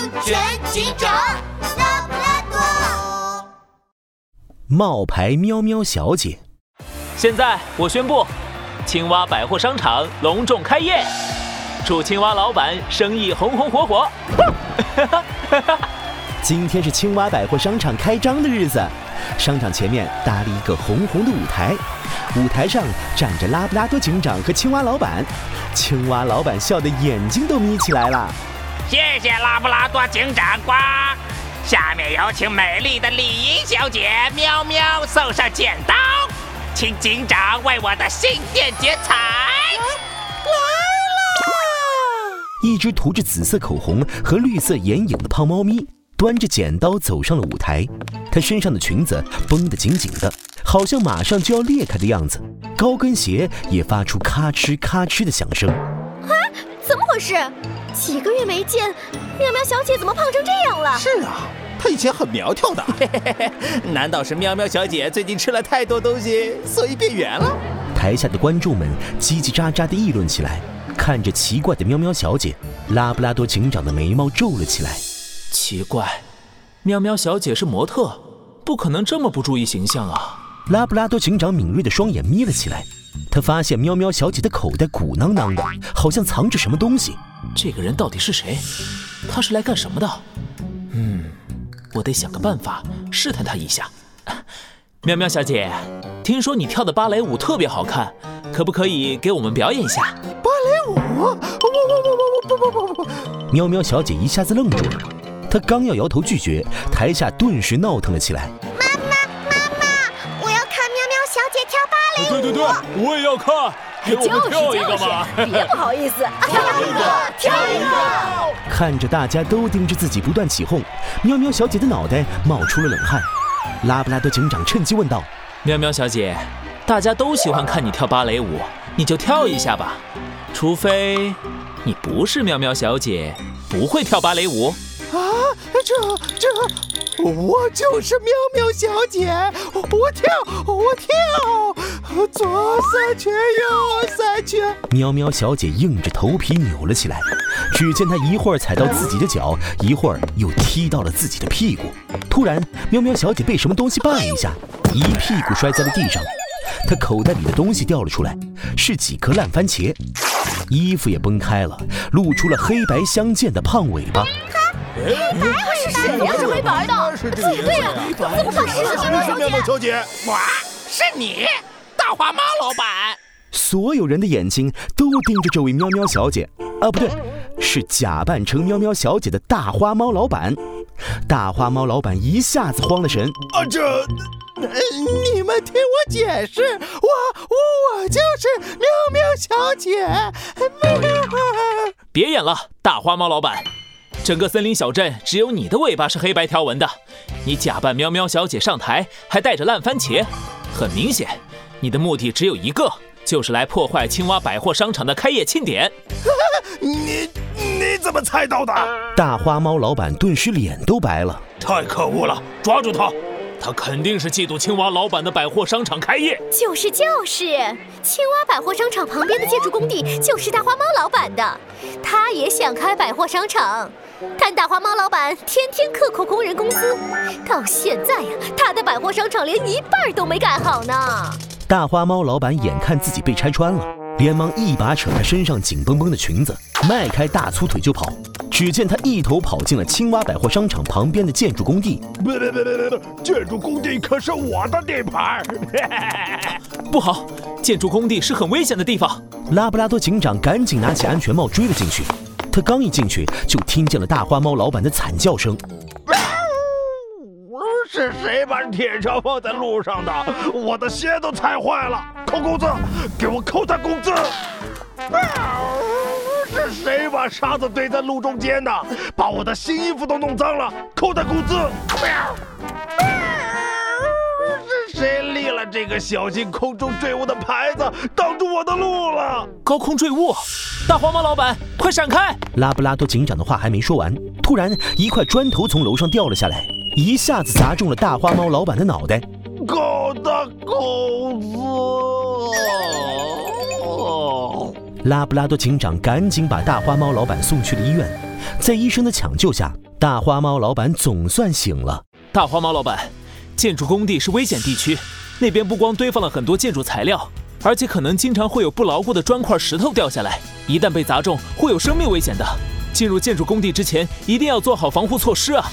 安全警长拉布拉多。冒牌喵喵小姐，现在我宣布，青蛙百货商场隆重开业，祝青蛙老板生意红红火火。今天是青蛙百货商场开张的日子，商场前面搭了一个红红的舞台，舞台上站着拉布拉多警长和青蛙老板，青蛙老板笑得眼睛都眯起来了。谢谢拉布拉多警长呱！下面有请美丽的礼仪小姐喵喵送上剪刀，请警长为我的新店剪彩。一只涂着紫色口红和绿色眼影的胖猫咪，端着剪刀走上了舞台。它身上的裙子绷得紧紧的，好像马上就要裂开的样子。高跟鞋也发出咔哧咔哧的响声。啊怎么回事？几个月没见，喵喵小姐怎么胖成这样了？是啊，她以前很苗条的。难道是喵喵小姐最近吃了太多东西，所以变圆了？台下的观众们叽叽喳喳地议论起来。看着奇怪的喵喵小姐，拉布拉多警长的眉毛皱了起来。奇怪，喵喵小姐是模特，不可能这么不注意形象啊！拉布拉多警长敏锐的双眼眯了起来，他发现喵喵小姐的口袋鼓囊囊的，好像藏着什么东西。这个人到底是谁？他是来干什么的？嗯我得想个办法试探他一下。喵喵小姐听说你跳的芭蕾舞特别好看可不可以给我们表演一下？芭蕾舞？我我我我我不不不不不。喵喵小姐一下子愣住了她刚要摇头拒绝台下顿时闹腾了起来。妈妈妈妈我要看喵喵小姐跳芭蕾舞。对对对我也要看。给我们跳一个吧！别不好意思，跳一个，跳一个！看着大家都盯着自己不断起哄，喵喵小姐的脑袋冒出了冷汗。拉布拉多警长趁机问道：“喵喵小姐，大家都喜欢看你跳芭蕾舞，你就跳一下吧。除非你不是喵喵小姐，不会跳芭蕾舞。”啊，这这，我就是喵喵小姐，我跳我跳，左三圈右三圈。喵喵小姐硬着头皮扭了起来，只见她一会儿踩到自己的脚，一会儿又踢到了自己的屁股。突然，喵喵小姐被什么东西绊了一下，一屁股摔在了地上。她口袋里的东西掉了出来，是几颗烂番茄。衣服也崩开了，露出了黑白相间的胖尾巴。黑白是谁呀？是黑白的。对呀，怎么可能是喵喵小姐？哇，是你，大花猫老板！所有人的眼睛都盯着这位喵喵小姐。啊，不对，是假扮成喵喵小姐的大花猫老板。大花猫老板一下子慌了神。啊，这，你们听我解释，我我我就是喵喵小姐。别演了，大花猫老板，整个森林小镇只有你的尾巴是黑白条纹的。你假扮喵喵小姐上台，还带着烂番茄，很明显，你的目的只有一个，就是来破坏青蛙百货商场的开业庆典。你你怎么猜到的？大花猫老板顿时脸都白了，太可恶了！抓住他！他肯定是嫉妒青蛙老板的百货商场开业。就是就是，青蛙百货商场旁边的建筑工地就是大花猫老板的，他也想开百货商场。但大花猫老板天天克扣工人工资，到现在呀，他的百货商场连一半都没盖好呢。大花猫老板眼看自己被拆穿了，连忙一把扯开身上紧绷绷的裙子，迈开大粗腿就跑。只见他一头跑进了青蛙百货商场旁边的建筑工地。别别别别别！建筑工地可是我的地盘！不好，建筑工地是很危险的地方。拉布拉多警长赶紧拿起安全帽追了进去。他刚一进去，就听见了大花猫老板的惨叫声。是谁把铁锹放在路上的？我的鞋都踩坏了！扣工资，给我扣他工资！是谁把沙子堆在路中间的？把我的新衣服都弄脏了！扣他工资！是谁立了这个小心空中坠物的牌子，挡住我的路了？高空坠物！大黄猫老板，快闪开！拉布拉多警长的话还没说完，突然一块砖头从楼上掉了下来，一下子砸中了大花猫老板的脑袋。狗的狗子！拉布拉多警长赶紧把大花猫老板送去了医院，在医生的抢救下，大花猫老板总算醒了。大花猫老板，建筑工地是危险地区，那边不光堆放了很多建筑材料，而且可能经常会有不牢固的砖块、石头掉下来，一旦被砸中，会有生命危险的。进入建筑工地之前，一定要做好防护措施啊！